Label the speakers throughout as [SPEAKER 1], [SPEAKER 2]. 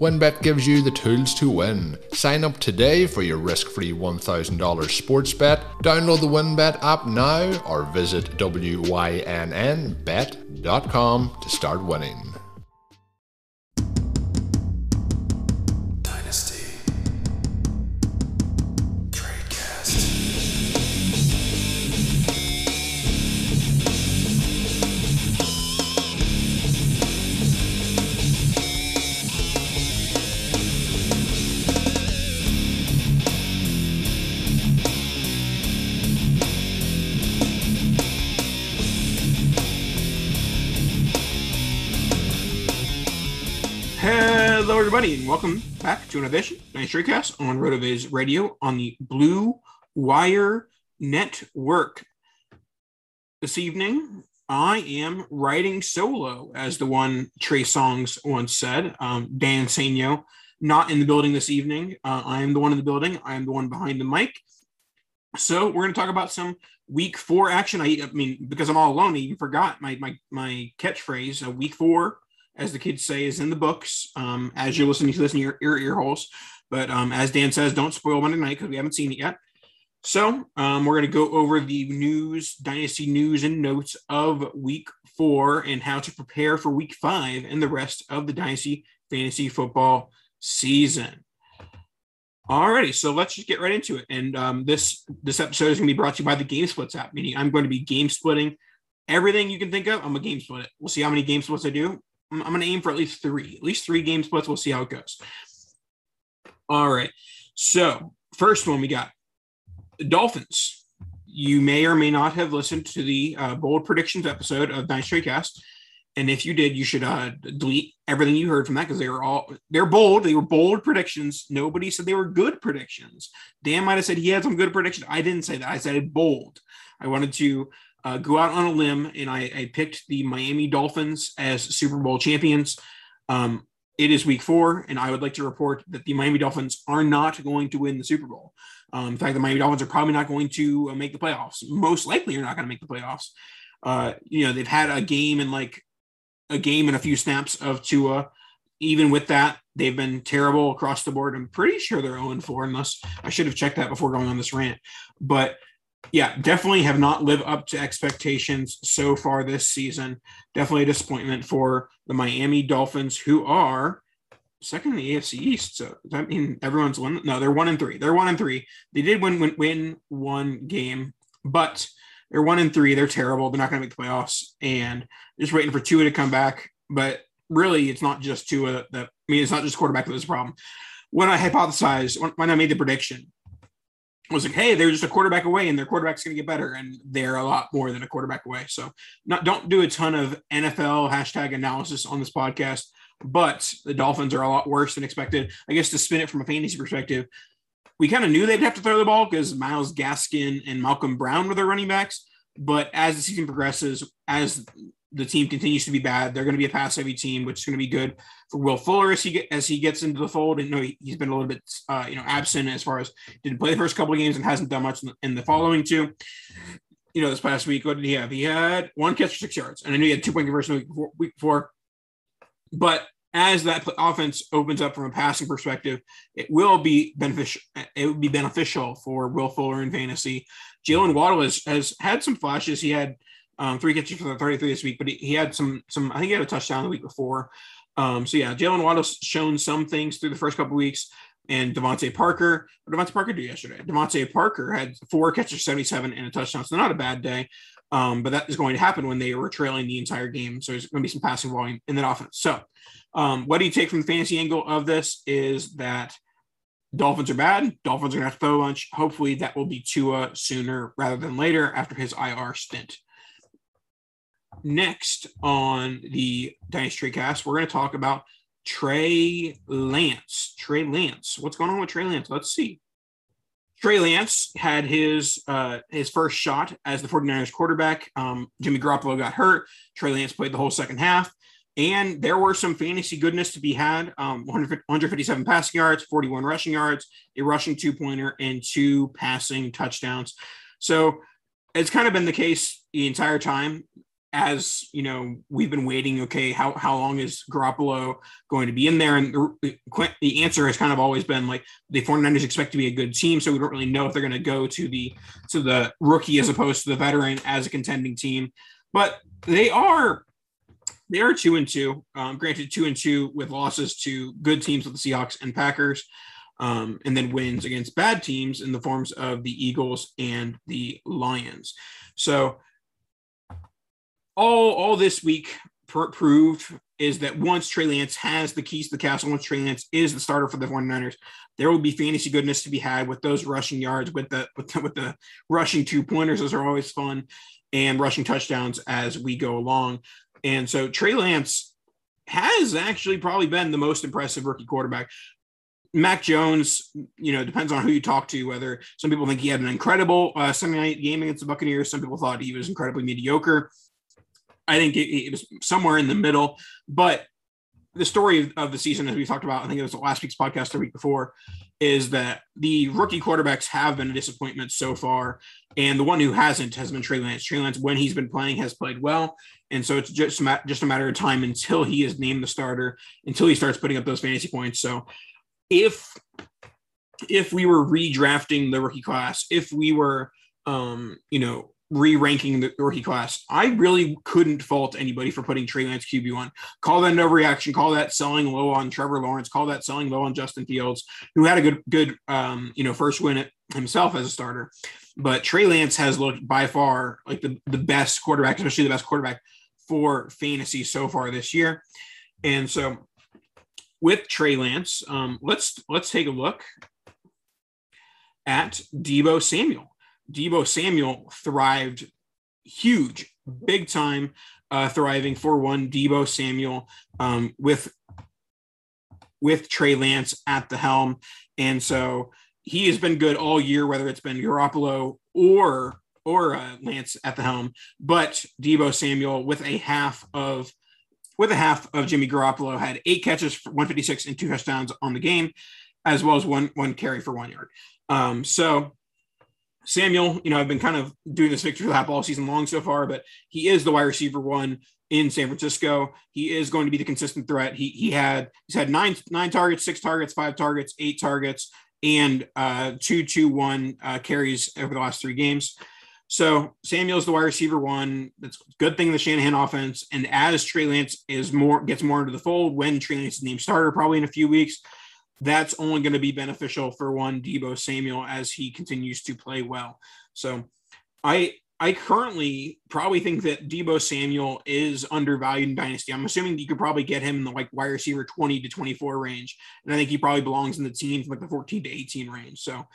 [SPEAKER 1] WynnBET gives you the tools to win. Sign up today for your risk free $1,000 sports bet. Download the WynnBET app now or visit WYNNBet.com to start winning.
[SPEAKER 2] Everybody, and welcome back to another edition of Night Cast on RotoViz Radio on the Blue Wire Network. This evening, I am writing solo, as the one Trey Songz once said. Um, Dan Sanyo, not in the building this evening. Uh, I am the one in the building. I am the one behind the mic. So we're going to talk about some week four action. I, I mean, because I'm all alone, I even forgot my my my catchphrase. Uh, week four as the kids say, is in the books um, as you're listening to this in your ear, ear holes. But um, as Dan says, don't spoil Monday night because we haven't seen it yet. So um, we're going to go over the news, dynasty news and notes of week four and how to prepare for week five and the rest of the dynasty fantasy football season. Alrighty, so let's just get right into it. And um, this this episode is going to be brought to you by the Game Splits app, meaning I'm going to be game splitting everything you can think of. I'm a game split it. We'll see how many game splits I do. I'm, going to aim for at least three, at least three game splits. We'll see how it goes. All right. So, first one we got the Dolphins. You may or may not have listened to the uh, bold predictions episode of Night Straight Cast. And if you did, you should uh, delete everything you heard from that because they were all they're bold. They were bold predictions. Nobody said they were good predictions. Dan might have said he had some good predictions. I didn't say that. I said bold. I wanted to uh, go out on a limb and I, I, picked the Miami Dolphins as Super Bowl champions. Um, it is week four, and I would like to report that the Miami Dolphins are not going to win the Super Bowl. Um, in fact, the Miami Dolphins are probably not going to uh, make the playoffs. Most likely, are not going to make the playoffs. Uh, you know, they've had a game and like a game and a few snaps of Tua. Even with that, they've been terrible across the board. I'm pretty sure they're 0 4, unless I should have checked that before going on this rant. But yeah, definitely have not lived up to expectations so far this season. Definitely a disappointment for the Miami Dolphins, who are second in the AFC East. So does that mean everyone's one? No, they're one and three. They're one and three. They did win win, win one game, but they're one and three. They're terrible. They're not going to make the playoffs, and just waiting for Tua to come back. But really, it's not just Tua that. I mean, it's not just quarterback that was a problem. When I hypothesized, when I made the prediction was like, hey, they're just a quarterback away and their quarterback's going to get better. And they're a lot more than a quarterback away. So not, don't do a ton of NFL hashtag analysis on this podcast, but the Dolphins are a lot worse than expected. I guess to spin it from a fantasy perspective, we kind of knew they'd have to throw the ball because Myles Gaskin and Malcolm Brown were their running backs. But as the season progresses, as the team continues to be bad. They're going to be a pass heavy team, which is going to be good for Will Fuller as he get, as he gets into the fold. And you know he, has been a little bit uh, you know absent as far as didn't play the first couple of games and hasn't done much in the, in the following two. You know, this past week, what did he have? He had one catch for six yards, and I knew he had two point conversion week before, week before. But as that offense opens up from a passing perspective, it will be beneficial. It would be beneficial for Will Fuller in fantasy. Jaylen Waddle has, has had some flashes. He had um, three catches for the 33 this week, but he, he, had some some. I think he had a touchdown the week before. Um, so yeah, Jaylen Waddle's shown some things through the first couple weeks. And DeVante Parker, what DeVante Parker do yesterday? DeVante Parker had four catches, 77, and a touchdown. So not a bad day. Um, but that is going to happen when they were trailing the entire game. So there's going to be some passing volume in that offense. So um, what do you take from the fantasy angle of this is that Dolphins are bad. Dolphins are going to have to throw a bunch. Hopefully, that will be Tua sooner rather than later after his IR stint. Next on the Dynasty Cast, we're going to talk about Trey Lance. Trey Lance. What's going on with Trey Lance? Let's see. Trey Lance had his uh, his first shot as the 49ers quarterback. Um, Jimmy Garoppolo got hurt. Trey Lance played the whole second half. And there were some fantasy goodness to be had um, 157 passing yards, 41 rushing yards, a rushing two pointer, and two passing touchdowns. So it's kind of been the case the entire time. As you know, we've been waiting. Okay, how, how long is Garoppolo going to be in there? And the, the answer has kind of always been like the 49ers expect to be a good team, so we don't really know if they're going to go to the to the rookie as opposed to the veteran as a contending team. But they are they are two and two. Um, granted, two and two with losses to good teams with the Seahawks and Packers, um, and then wins against bad teams in the forms of the Eagles and the Lions. So all all this week pr- proved is that once Trey Lance has the keys to the castle, once Trey Lance is the starter for the 49ers, there will be fantasy goodness to be had with those rushing yards, with the with the, with the rushing two pointers. Those are always fun, and rushing touchdowns as we go along. And so Trey Lance has actually probably been the most impressive rookie quarterback. Mac Jones, you know, depends on who you talk to. Whether some people think he had an incredible uh, Sunday night game against the Buccaneers, some people thought he was incredibly mediocre. I think it, it was somewhere in the middle. But the story of the season, as we talked about, I think it was last week's podcast, the week before, is that the rookie quarterbacks have been a disappointment so far, and the one who hasn't has been Trey Lance. Trey Lance, when he's been playing, has played well, and so it's just just a matter of time until he is named the starter, until he starts putting up those fantasy points. So, if if we were redrafting the rookie class, if we were, um, you know, re-ranking the rookie class. I really couldn't fault anybody for putting Trey Lance QB one. Call that no reaction. Call that selling low on Trevor Lawrence. Call that selling low on Justin Fields, who had a good good um, you know first win himself as a starter. But Trey Lance has looked by far like the, the best quarterback, especially the best quarterback for fantasy so far this year. And so with Trey Lance, um, let's let's take a look at Deebo Samuel. Deebo Samuel thrived huge, big time, uh, thriving for one. Deebo Samuel um, with with Trey Lance at the helm, and so he has been good all year, whether it's been Garoppolo or or uh, Lance at the helm. But Deebo Samuel with a half of with a half of Jimmy Garoppolo had eight catches for 156 and two touchdowns on the game, as well as one one carry for one yard. Um, so Samuel, you know, I've been kind of doing this victory lap all season long so far, but he is the wide receiver one in San Francisco. He is going to be the consistent threat. He he had he's had nine nine targets, six targets, five targets, eight targets, and uh, two two one uh, carries over the last three games. So Samuel's the wide receiver one. That's a good thing in the Shanahan offense. And as Trey Lance is more gets more into the fold, when Trey Lance is named starter, probably in a few weeks, that's only going to be beneficial for one Deebo Samuel as he continues to play well. So I I currently probably think that Deebo Samuel is undervalued in Dynasty. I'm assuming you could probably get him in the like wide receiver 20 to 24 range. And I think he probably belongs in the teens, like the 14 to 18 range. So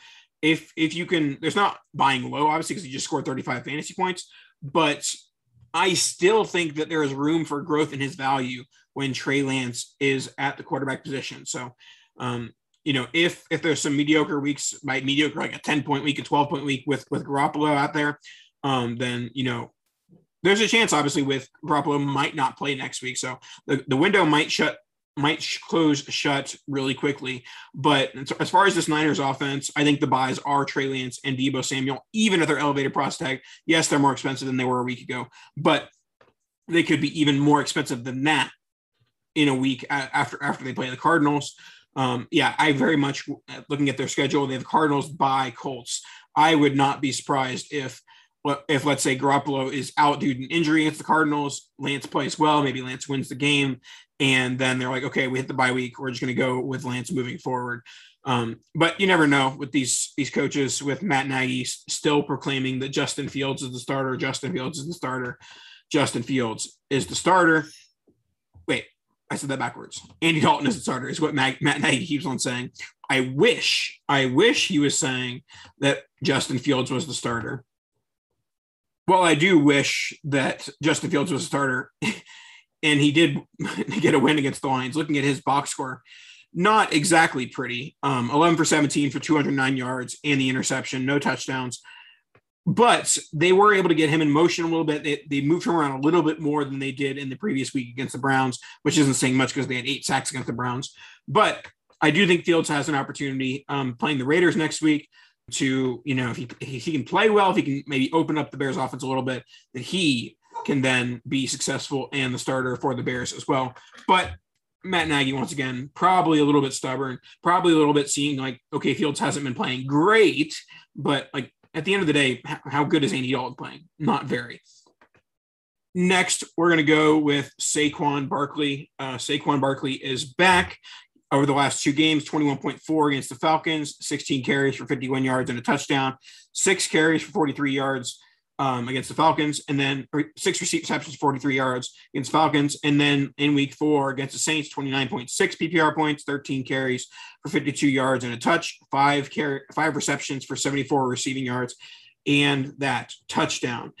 [SPEAKER 2] if if you can, there's not buying low, obviously, because he just scored 35 fantasy points, but I still think that there is room for growth in his value when Trey Lance is at the quarterback position. So um, you know, if if there's some mediocre weeks, by mediocre like a 10 point week, a 12 point week with with Garoppolo out there, um, then you know, there's a chance, obviously, with Garoppolo might not play next week, so the, the window might shut might close shut really quickly. But as far as this Niners offense, I think the buys are Trey Lance and Deebo Samuel, even at their elevated price tag. Yes, they're more expensive than they were a week ago, but they could be even more expensive than that in a week after after they play the Cardinals. Um, yeah, I very much looking at their schedule. They have Cardinals by Colts. I would not be surprised if if let's say Garoppolo is out due to an injury against the Cardinals, Lance plays well, maybe Lance wins the game, and then they're like, okay, we hit the bye week, we're just going to go with Lance moving forward. Um, but you never know with these these coaches, with Matt Nagy still proclaiming that Justin Fields is the starter, Justin Fields is the starter, Justin Fields is the starter. I said that backwards. Andy Dalton is the starter, is what Matt, Matt Nagy keeps on saying. I wish, I wish he was saying that Justin Fields was the starter well, I do wish that Justin Fields was a starter, and he did get a win against the Lions. Looking at his box score, not exactly pretty. Um, 11 for 17 for 209 yards and the interception, no touchdowns. But they were able to get him in motion a little bit. They, they moved him around a little bit more than they did in the previous week against the Browns, which isn't saying much because they had eight sacks against the Browns. But I do think Fields has an opportunity um, playing the Raiders next week to, you know, if he, if he can play well, if he can maybe open up the Bears offense a little bit, that he can then be successful and the starter for the Bears as well. But Matt Nagy, once again, probably a little bit stubborn, probably a little bit seeing like, okay, Fields hasn't been playing great, but like at the end of the day, how good is Andy Dalton playing? Not very. Next, we're going to go with Saquon Barkley. Uh, Saquon Barkley is back over the last two games 21.4 against the Falcons, 16 carries for 51 yards and a touchdown, six carries for 43 yards um, against the Falcons, and then six receptions, 43 yards against Falcons. And then in week four against the Saints, 29.6 PPR points, 13 carries for 52 yards and a touch, five carry, five receptions for 74 receiving yards, and that touchdown.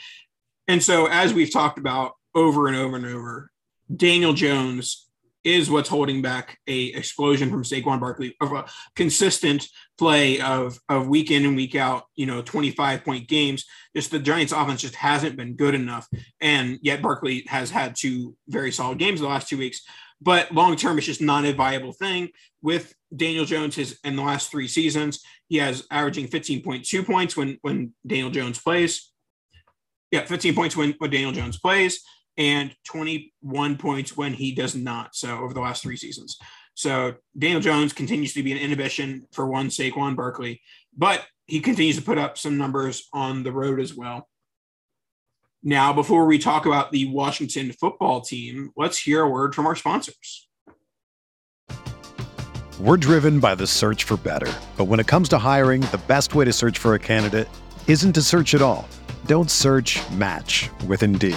[SPEAKER 2] And so, as we've talked about over and over and over, Daniel Jones is what's holding back a explosion from Saquon Barkley of a consistent play of of week in and week out, you know, 25 point games. Just the Giants offense just hasn't been good enough. And yet Barkley has had two very solid games the last two weeks. But long term, it's just not a viable thing. With Daniel Jones, his in the last three seasons, he has averaging 15.2 points when when Daniel Jones plays. Yeah, 15 points when, when Daniel Jones plays and 21 points when he does not. So over the last three seasons. So Daniel Jones continues to be an inhibition for one Saquon Barkley, but he continues to put up some numbers on the road as well. Now, before we talk about the Washington football team, let's hear a word from our sponsors.
[SPEAKER 3] We're driven by the search for better. But when it comes to hiring, the best way to search for a candidate isn't to search at all. Don't search match with Indeed.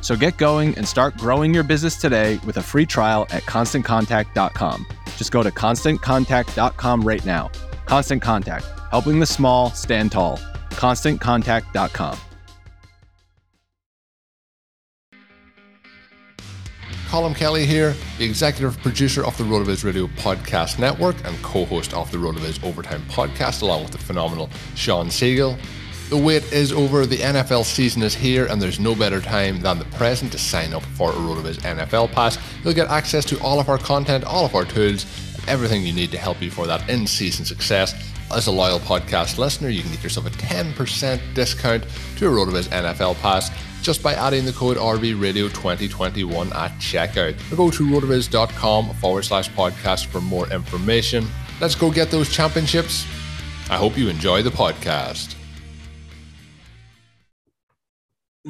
[SPEAKER 4] So get going and start growing your business today with a free trial at constantcontact.com. Just go to constantcontact.com right now. Constant Contact, helping the small stand tall. ConstantContact.com.
[SPEAKER 1] Colin Kelly here, the executive producer of the RotoViz Radio Podcast Network and co host of the RotoViz Overtime Podcast, along with the phenomenal Shawn Siegele. The wait is over, the NFL season is here, and there's no better time than the present to sign up for a RotoViz NFL Pass. You'll get access to all of our content, all of our tools, everything you need to help you for that in season success. As a loyal podcast listener, you can get yourself a 10% discount to a RotoViz NFL Pass just by adding the code RVRadio2021 at checkout. Or go to rotoviz.com forward slash podcast for more information. Let's go get those championships. I hope you enjoy the podcast.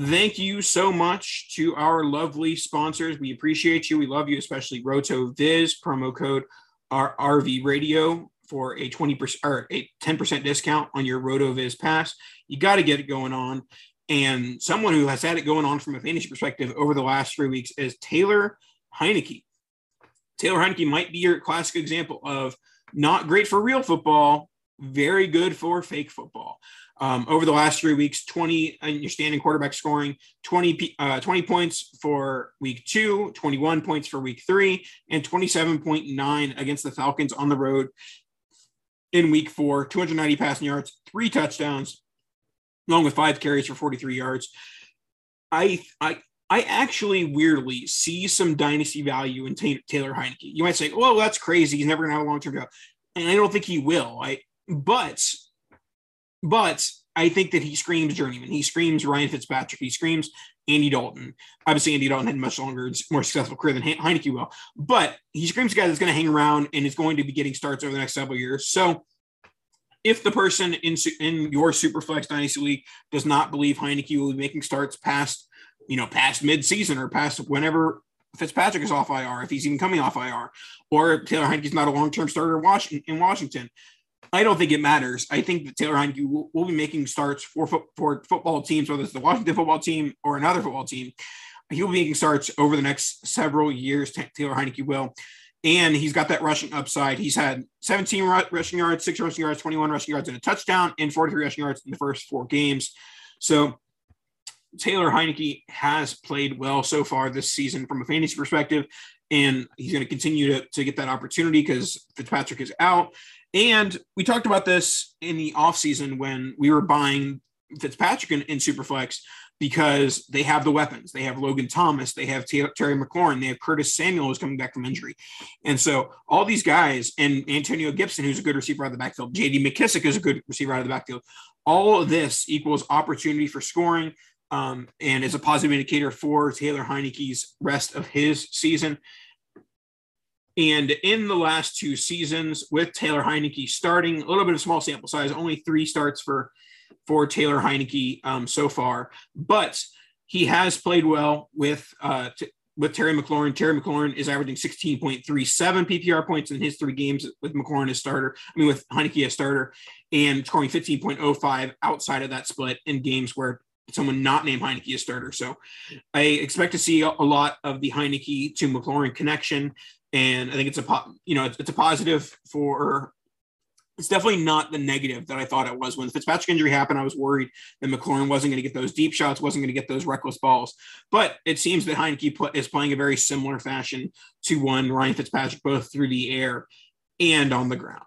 [SPEAKER 2] Thank you so much to our lovely sponsors. We appreciate you. We love you, especially RotoViz. Promo code our RV Radio for a 20% or a 10% discount on your RotoViz pass. You got to get it going on. And someone who has had it going on from a fantasy perspective over the last three weeks is Taylor Heinicke. Taylor Heinicke might be your classic example of not great for real football, very good for fake football. Um, over the last three weeks, 20 and your standing quarterback scoring 20, uh, 20 points for week two, 21 points for week three, and 27.9 against the Falcons on the road in week four, 290 passing yards, three touchdowns, along with five carries for 43 yards. I, I, I actually weirdly see some dynasty value in Taylor Heinicke. You might say, "Well, that's crazy. He's never going to have a long term job," and I don't think he will. I, but, but I think that he screams journeyman. He screams Ryan Fitzpatrick. He screams Andy Dalton. Obviously, Andy Dalton had a much longer, more successful career than Heinicke will, but he screams a guy that's going to hang around and is going to be getting starts over the next several years. So, if the person in in your Superflex Dynasty League does not believe Heinicke will be making starts past, you know, past mid-season or past whenever Fitzpatrick is off IR, if he's even coming off IR, or Taylor Heinicke's not a long-term starter in Washington, I don't think it matters. I think that Taylor Heinicke will, will be making starts for for football teams, whether it's the Washington football team or another football team. He will be making starts over the next several years. Taylor Heinicke will, and he's got that rushing upside. He's had 17 rushing yards, six rushing yards, 21 rushing yards, and a touchdown, and 43 rushing yards in the first four games. So Taylor Heinicke has played well so far this season from a fantasy perspective, and he's going to continue to, to get that opportunity because Fitzpatrick is out. And we talked about this in the offseason when we were buying Fitzpatrick in, in Superflex because they have the weapons. They have Logan Thomas, they have Terry McLaurin, they have Curtis Samuel who's coming back from injury. And so all these guys and Antonio Gibson, who's a good receiver out of the backfield, JD McKissic is a good receiver out of the backfield. All of this equals opportunity for scoring um, and is a positive indicator for Taylor Heinicke's rest of his season. And in the last two seasons, with Taylor Heinicke starting, a little bit of small sample size, only three starts for for Taylor Heinicke um, so far, but he has played well with uh, t- with Terry McLaurin. Terry McLaurin is averaging 16.37 PPR points in his three games with McLaurin as starter. I mean, with Heinicke as starter, and scoring 15.05 outside of that split in games where someone not named Heinicke is starter. So I expect to see a lot of the Heinicke to McLaurin connection and I think it's a you know it's, a positive for. It's definitely not the negative that I thought it was when the Fitzpatrick injury happened. I was worried that McLaurin wasn't going to get those deep shots, wasn't going to get those reckless balls. But it seems that Heinicke put, is playing a very similar fashion to one Ryan Fitzpatrick, both through the air and on the ground.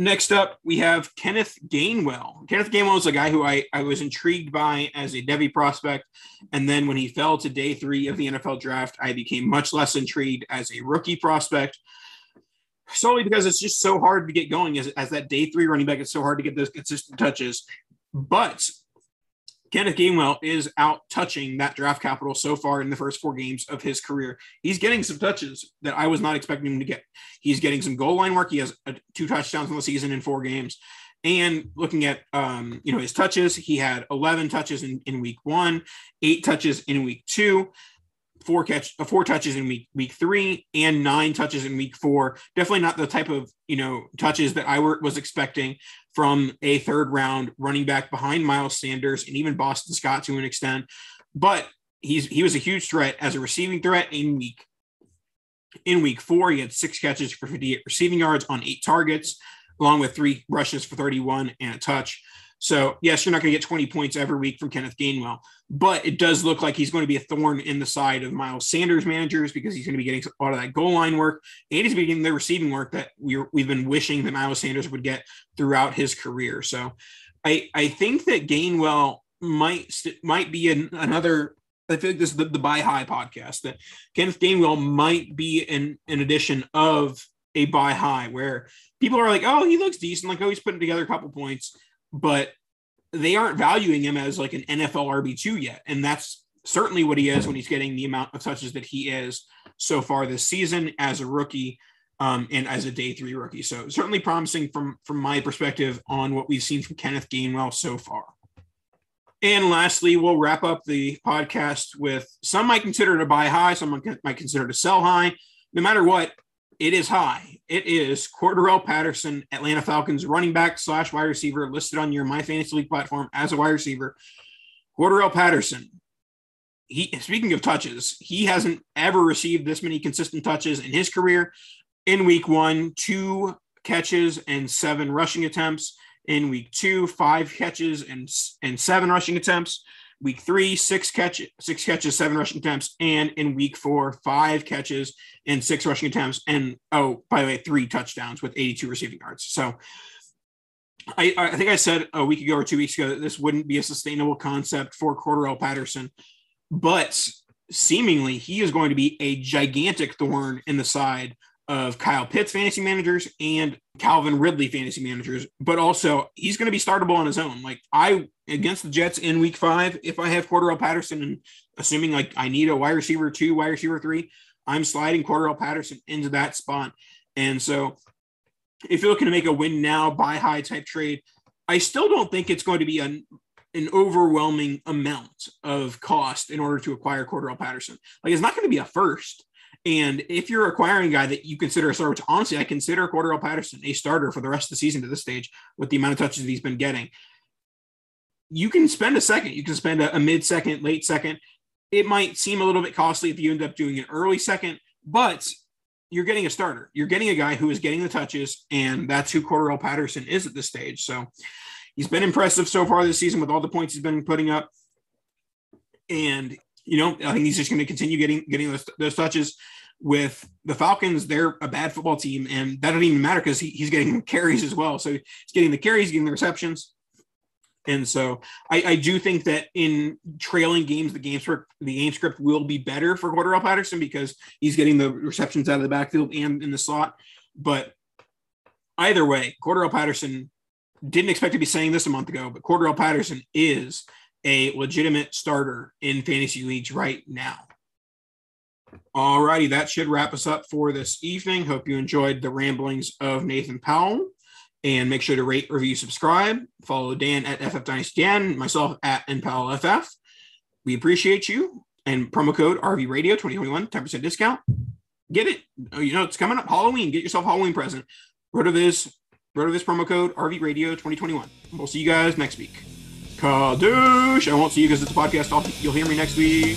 [SPEAKER 2] Next up, we have Kenneth Gainwell. Kenneth Gainwell is a guy who I, I was intrigued by as a Devy prospect. And then when he fell to day three of the NFL draft, I became much less intrigued as a rookie prospect. Solely because it's just so hard to get going as, as that day three running back. It's so hard to get those consistent touches. But Kenneth Gainwell is out touching that draft capital so far in the first four games of his career. He's getting some touches that I was not expecting him to get. He's getting some goal line work. He has a, two touchdowns in the season in four games. And looking at um, you know his touches, he had 11 touches in, in week one, eight touches in week two four catch uh, four touches in week week three and nine touches in week four. Definitely not the type of you know touches that I were, was expecting from a third round running back behind Miles Sanders and even Boston Scott to an extent. But he's he was a huge threat as a receiving threat in week in week four. He had six catches for 58 receiving yards on eight targets, along with three rushes for 31 and a touch. So, yes, you're not going to get 20 points every week from Kenneth Gainwell, but it does look like he's going to be a thorn in the side of Miles Sanders managers because he's going to be getting a lot of that goal line work and he's getting the receiving work that we we've been wishing that Miles Sanders would get throughout his career. So, I, I think that Gainwell might might be an, another. I feel like this is the, the buy high podcast that Kenneth Gainwell might be an, an addition of a buy high where people are like, oh, he looks decent, like oh, he's putting together a couple points but they aren't valuing him as like an NFL RB2 yet. And that's certainly what he is when he's getting the amount of touches that he is so far this season as a rookie um, and as a day three rookie. So certainly promising from from my perspective on what we've seen from Kenneth Gainwell so far. And lastly, we'll wrap up the podcast with some might consider to buy high, some might consider to sell high. No matter what, it is high. It is Cordarrelle Patterson, Atlanta Falcons running back slash wide receiver, listed on your My Fantasy League platform as a wide receiver. Cordarrelle Patterson. He speaking of touches, he hasn't ever received this many consistent touches in his career. In week one, two catches and seven rushing attempts. In week two, five catches and, and seven rushing attempts. Week three, six catches, six catches, seven rushing attempts, and in week four, five catches and six rushing attempts, and oh, by the way, three touchdowns with 82 receiving yards. So I, I think I said a week ago or two weeks ago that this wouldn't be a sustainable concept for Cordarrelle Patterson, but seemingly he is going to be a gigantic thorn in the side of Kyle Pitts fantasy managers and Calvin Ridley fantasy managers, but also he's going to be startable on his own. Like I against the Jets in week five, if I have Cordarrelle Patterson and assuming like I need a wide receiver two, wide receiver three, I'm sliding Cordarrelle Patterson into that spot. And so if you're looking to make a win now, buy high type trade, I still don't think it's going to be an an overwhelming amount of cost in order to acquire Cordarrelle Patterson. Like it's not going to be a first. And if you're acquiring a guy that you consider a starter, which honestly, I consider Cordarrelle Patterson a starter for the rest of the season to this stage with the amount of touches he's been getting. You can spend a second, you can spend a, a mid second, late second. It might seem a little bit costly if you end up doing an early second, but you're getting a starter. You're getting a guy who is getting the touches, and that's who Cordarrelle Patterson is at this stage. So he's been impressive so far this season with all the points he's been putting up. And you know, I think he's just going to continue getting getting those, those touches with the Falcons. They're a bad football team, and that doesn't even matter because he, he's getting carries as well. So he's getting the carries, getting the receptions. And so I, I, do think that in trailing games, the game script, the game script will be better for Cordarrelle Patterson because he's getting the receptions out of the backfield and in the slot. But either way, Cordarrelle Patterson didn't expect to be saying this a month ago, but Cordarrelle Patterson is a legitimate starter in fantasy leagues right now. All righty, that should wrap us up for this evening. Hope you enjoyed the ramblings of Nathan Powell. And make sure to rate, review, subscribe. Follow Dan at FF Dynasty Dan, myself at NPowellFF. We appreciate you. And promo code RV Radio 2021, 10% discount. Get it. Oh, you know, it's coming up Halloween. Get yourself Halloween present. RotoViz, RotoViz promo code RV Radio 2021. We'll see you guys next week. Kadoosh. I won't see you because it's a podcast. I'll, you'll hear me next week.